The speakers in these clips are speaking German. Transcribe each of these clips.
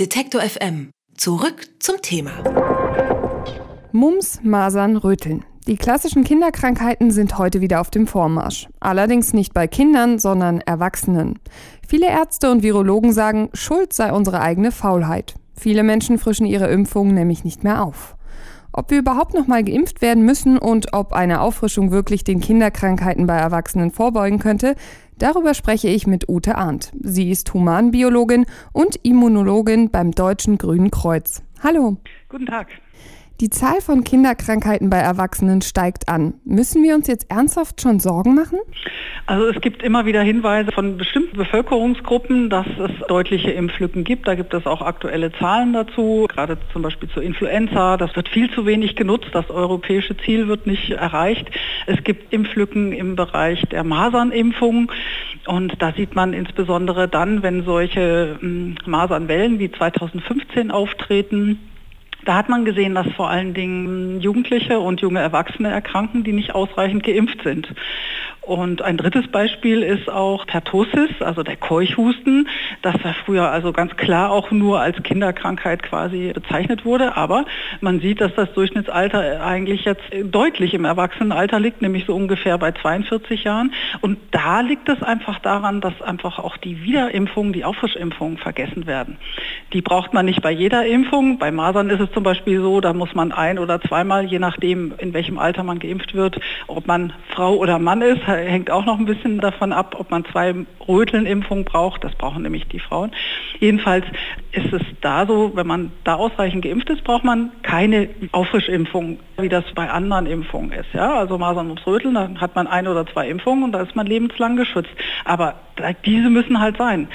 Detektor FM. Zurück zum Thema. Mumps, Masern, Röteln. Die klassischen Kinderkrankheiten sind heute wieder auf dem Vormarsch. Allerdings nicht bei Kindern, sondern Erwachsenen. Viele Ärzte und Virologen sagen, Schuld sei unsere eigene Faulheit. Viele Menschen frischen ihre Impfungen nämlich nicht mehr auf. Ob wir überhaupt noch mal geimpft werden müssen und ob eine Auffrischung wirklich den Kinderkrankheiten bei Erwachsenen vorbeugen könnte, Darüber spreche ich mit Ute Arndt. Sie ist Humanbiologin und Immunologin beim Deutschen Grünen Kreuz. Hallo. Guten Tag. Die Zahl von Kinderkrankheiten bei Erwachsenen steigt an. Müssen wir uns jetzt ernsthaft schon Sorgen machen? Also es gibt immer wieder Hinweise von bestimmten Bevölkerungsgruppen, dass es deutliche Impflücken gibt. Da gibt es auch aktuelle Zahlen dazu, gerade zum Beispiel zur Influenza. Das wird viel zu wenig genutzt. Das europäische Ziel wird nicht erreicht. Es gibt Impflücken im Bereich der Masernimpfung. Und da sieht man insbesondere dann, wenn solche hm, Masernwellen wie 2015 auftreten, da hat man gesehen, dass vor allen Dingen Jugendliche und junge Erwachsene erkranken, die nicht ausreichend geimpft sind. Und ein drittes Beispiel ist auch Pertussis, also der Keuchhusten, das ja früher also ganz klar auch nur als Kinderkrankheit quasi bezeichnet wurde. Aber man sieht, dass das Durchschnittsalter eigentlich jetzt deutlich im Erwachsenenalter liegt, nämlich so ungefähr bei 42 Jahren. Und da liegt es einfach daran, dass einfach auch die Wiederimpfungen, die Auffrischimpfungen vergessen werden. Die braucht man nicht bei jeder Impfung. Bei Masern ist es zum Beispiel so, da muss man ein oder zweimal, je nachdem, in welchem Alter man geimpft wird, ob man Frau oder Mann ist, hängt auch noch ein bisschen davon ab, ob man zwei Rötelnimpfungen braucht. Das brauchen nämlich die Frauen. Jedenfalls ist es da so, wenn man da ausreichend geimpft ist, braucht man keine Auffrischimpfung, wie das bei anderen Impfungen ist. Ja? Also Masern und Röteln, dann hat man ein oder zwei Impfungen und da ist man lebenslang geschützt. Aber diese müssen halt sein.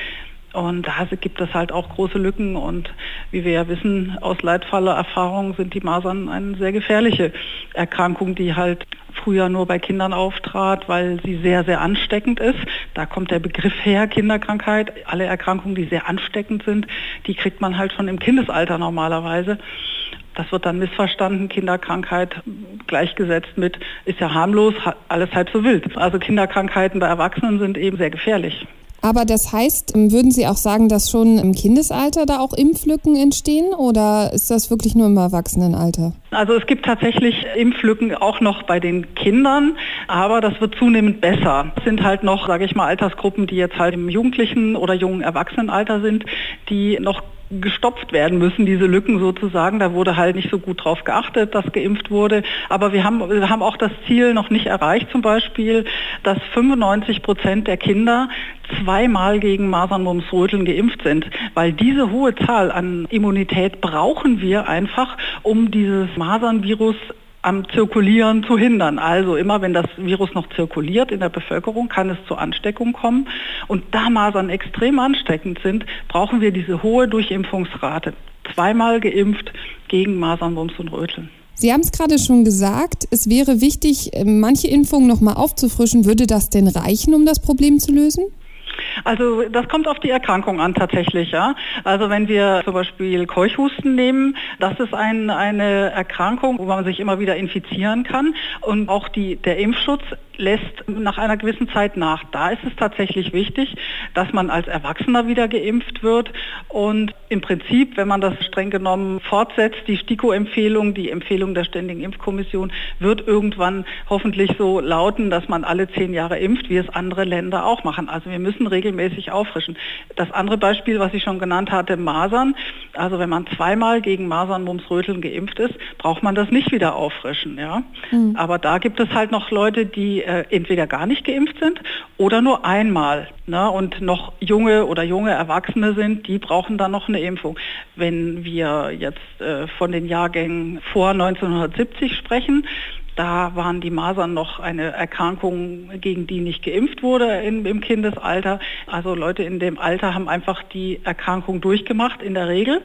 Und da gibt es halt auch große Lücken und wie wir ja wissen aus Leitfallerfahrung sind die Masern eine sehr gefährliche Erkrankung, die halt früher nur bei Kindern auftrat, weil sie sehr, sehr ansteckend ist. Da kommt der Begriff her, Kinderkrankheit. Alle Erkrankungen, die sehr ansteckend sind, die kriegt man halt schon im Kindesalter normalerweise. Das wird dann missverstanden, Kinderkrankheit gleichgesetzt mit, ist ja harmlos, alles halb so wild. Also Kinderkrankheiten bei Erwachsenen sind eben sehr gefährlich. Aber das heißt, ähm, würden Sie auch sagen, dass schon im Kindesalter da auch Impflücken entstehen oder ist das wirklich nur im Erwachsenenalter? Also es gibt tatsächlich Impflücken auch noch bei den Kindern, aber das wird zunehmend besser. Es sind halt noch, sage ich mal, Altersgruppen, die jetzt halt im jugendlichen oder jungen Erwachsenenalter sind, die noch gestopft werden müssen, diese Lücken sozusagen. Da wurde halt nicht so gut drauf geachtet, dass geimpft wurde. Aber wir haben, wir haben auch das Ziel noch nicht erreicht, zum Beispiel, dass 95 Prozent der Kinder zweimal gegen Masern, Mumps, Röteln geimpft sind. Weil diese hohe Zahl an Immunität brauchen wir einfach, um dieses Masernvirus am Zirkulieren zu hindern. Also immer wenn das Virus noch zirkuliert in der Bevölkerung, kann es zur Ansteckung kommen. Und da Masern extrem ansteckend sind, brauchen wir diese hohe Durchimpfungsrate. Zweimal geimpft gegen Masern, Mumps und Röteln. Sie haben es gerade schon gesagt, es wäre wichtig, manche Impfungen nochmal aufzufrischen. Würde das denn reichen, um das Problem zu lösen? Also das kommt auf die Erkrankung an tatsächlich. Ja? Also wenn wir zum Beispiel Keuchhusten nehmen, das ist ein, eine Erkrankung, wo man sich immer wieder infizieren kann und auch die, der Impfschutz lässt nach einer gewissen Zeit nach. Da ist es tatsächlich wichtig, dass man als Erwachsener wieder geimpft wird und im Prinzip, wenn man das streng genommen fortsetzt, die STIKO-Empfehlung, die Empfehlung der Ständigen Impfkommission, wird irgendwann hoffentlich so lauten, dass man alle zehn Jahre impft, wie es andere Länder auch machen. Also wir müssen regelmäßig auffrischen. Das andere Beispiel, was ich schon genannt hatte, Masern. Also wenn man zweimal gegen Masern, Mumps, Röteln geimpft ist, braucht man das nicht wieder auffrischen. Ja? Mhm. Aber da gibt es halt noch Leute, die äh, entweder gar nicht geimpft sind oder nur einmal ne, und noch junge oder junge Erwachsene sind, die brauchen dann noch eine Impfung. Wenn wir jetzt äh, von den Jahrgängen vor 1970 sprechen, da waren die Masern noch eine Erkrankung, gegen die nicht geimpft wurde in, im Kindesalter. Also Leute in dem Alter haben einfach die Erkrankung durchgemacht in der Regel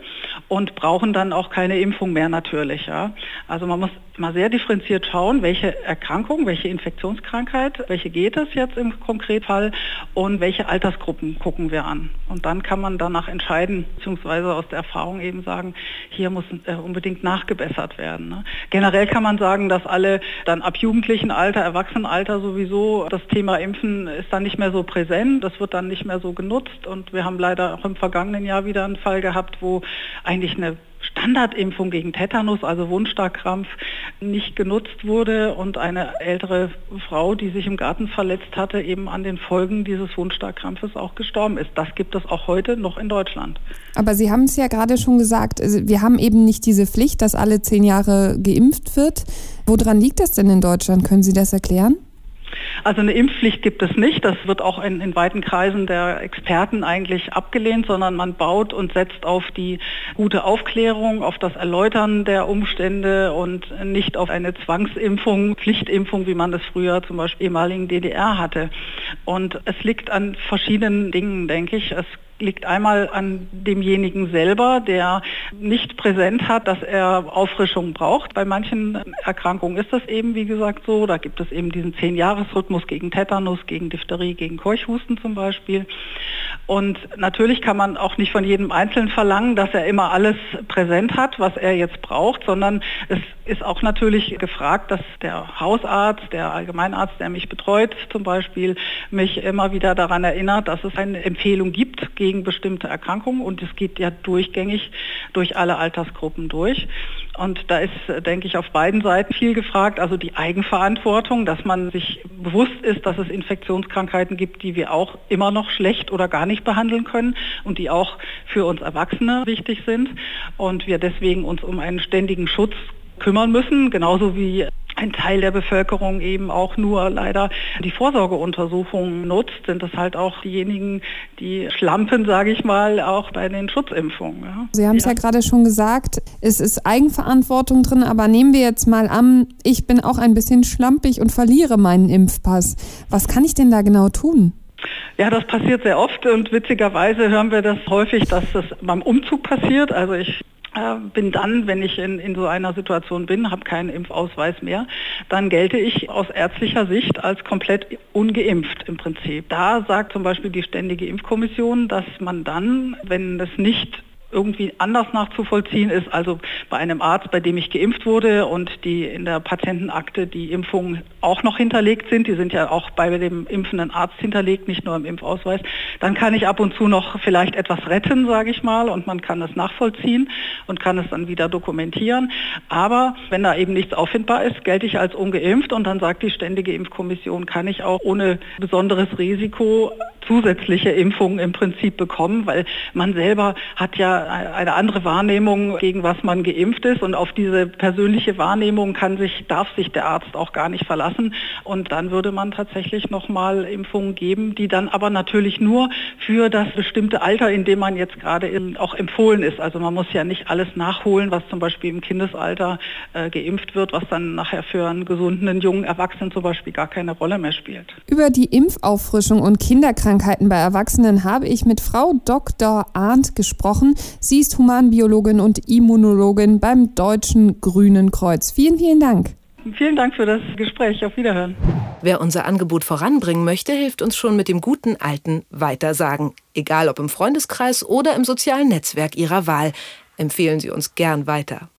und brauchen dann auch keine Impfung mehr natürlich. Ja. Also man muss mal sehr differenziert schauen, welche Erkrankung, welche Infektionskrankheit, welche geht es jetzt im Konkretfall und welche Altersgruppen gucken wir an. Und dann kann man danach entscheiden, beziehungsweise aus der Erfahrung eben sagen, hier muss äh, unbedingt nachgebessert werden. Ne? Generell kann man sagen, dass alle dann ab jugendlichen Alter, Erwachsenenalter sowieso, das Thema Impfen ist dann nicht mehr so präsent, das wird dann nicht mehr so genutzt. Und wir haben leider auch im vergangenen Jahr wieder einen Fall gehabt, wo eigentlich eine Standardimpfung gegen Tetanus, also Wundstarkrampf, nicht genutzt wurde und eine ältere Frau, die sich im Garten verletzt hatte, eben an den Folgen dieses Wundstarkrampfes auch gestorben ist. Das gibt es auch heute noch in Deutschland. Aber Sie haben es ja gerade schon gesagt, also wir haben eben nicht diese Pflicht, dass alle zehn Jahre geimpft wird. Woran liegt das denn in Deutschland? Können Sie das erklären? Also eine Impfpflicht gibt es nicht. Das wird auch in, in, weiten Kreisen der Experten eigentlich abgelehnt, sondern man baut und setzt auf die gute Aufklärung, auf das Erläutern der Umstände und nicht auf eine Zwangsimpfung, Pflichtimpfung, wie man das früher zum Beispiel ehemaligen DDR hatte. Und es liegt an verschiedenen Dingen, denke ich. Es liegt einmal an demjenigen selber, der nicht präsent hat, dass er Auffrischung braucht. Bei manchen Erkrankungen ist das eben, wie gesagt, so. Da gibt es eben diesen Zehn-Jahres-Rhythmus gegen Tetanus, gegen Diphtherie, gegen Keuchhusten zum Beispiel. Und natürlich kann man auch nicht von jedem Einzelnen verlangen, dass er immer alles präsent hat, was er jetzt braucht, sondern es ist auch natürlich gefragt, dass der Hausarzt, der Allgemeinarzt, der mich betreut zum Beispiel, mich immer wieder daran erinnert, dass es eine Empfehlung gibt gegen bestimmte Erkrankungen und es geht ja durchgängig durch alle Altersgruppen durch. Und da ist, denke ich, auf beiden Seiten viel gefragt. Also die Eigenverantwortung, dass man sich bewusst ist, dass es Infektionskrankheiten gibt, die wir auch immer noch schlecht oder gar nicht behandeln können und die auch für uns Erwachsene wichtig sind. Und wir deswegen uns um einen ständigen Schutz kümmern müssen, genauso wie ein Teil der Bevölkerung eben auch nur leider die Vorsorgeuntersuchungen nutzt, sind das halt auch diejenigen, die schlampen, sage ich mal, auch bei den Schutzimpfungen. Ja. Sie haben es ja. ja gerade schon gesagt, es ist Eigenverantwortung drin, aber nehmen wir jetzt mal an, ich bin auch ein bisschen schlampig und verliere meinen Impfpass. Was kann ich denn da genau tun? Ja, das passiert sehr oft und witzigerweise hören wir das häufig, dass das beim Umzug passiert. Also ich bin dann, wenn ich in, in so einer Situation bin, habe keinen Impfausweis mehr, dann gelte ich aus ärztlicher Sicht als komplett ungeimpft im Prinzip. Da sagt zum Beispiel die Ständige Impfkommission, dass man dann, wenn es nicht irgendwie anders nachzuvollziehen ist, also bei einem Arzt, bei dem ich geimpft wurde und die in der Patientenakte die Impfungen auch noch hinterlegt sind, die sind ja auch bei dem impfenden Arzt hinterlegt, nicht nur im Impfausweis, dann kann ich ab und zu noch vielleicht etwas retten, sage ich mal, und man kann das nachvollziehen und kann es dann wieder dokumentieren. Aber wenn da eben nichts auffindbar ist, gelte ich als ungeimpft und dann sagt die Ständige Impfkommission, kann ich auch ohne besonderes Risiko zusätzliche Impfungen im Prinzip bekommen, weil man selber hat ja eine andere Wahrnehmung, gegen was man geimpft ist. Und auf diese persönliche Wahrnehmung kann sich, darf sich der Arzt auch gar nicht verlassen. Und dann würde man tatsächlich nochmal Impfungen geben, die dann aber natürlich nur für das bestimmte Alter, in dem man jetzt gerade auch empfohlen ist. Also man muss ja nicht alles nachholen, was zum Beispiel im Kindesalter äh, geimpft wird, was dann nachher für einen gesunden jungen Erwachsenen zum Beispiel gar keine Rolle mehr spielt. Über die Impfauffrischung und Kinderkrankheiten bei Erwachsenen habe ich mit Frau Dr. Arndt gesprochen. Sie ist Humanbiologin und Immunologin beim Deutschen Grünen Kreuz. Vielen, vielen Dank. Vielen Dank für das Gespräch. Auf Wiederhören. Wer unser Angebot voranbringen möchte, hilft uns schon mit dem guten alten Weitersagen. Egal ob im Freundeskreis oder im sozialen Netzwerk Ihrer Wahl. Empfehlen Sie uns gern weiter.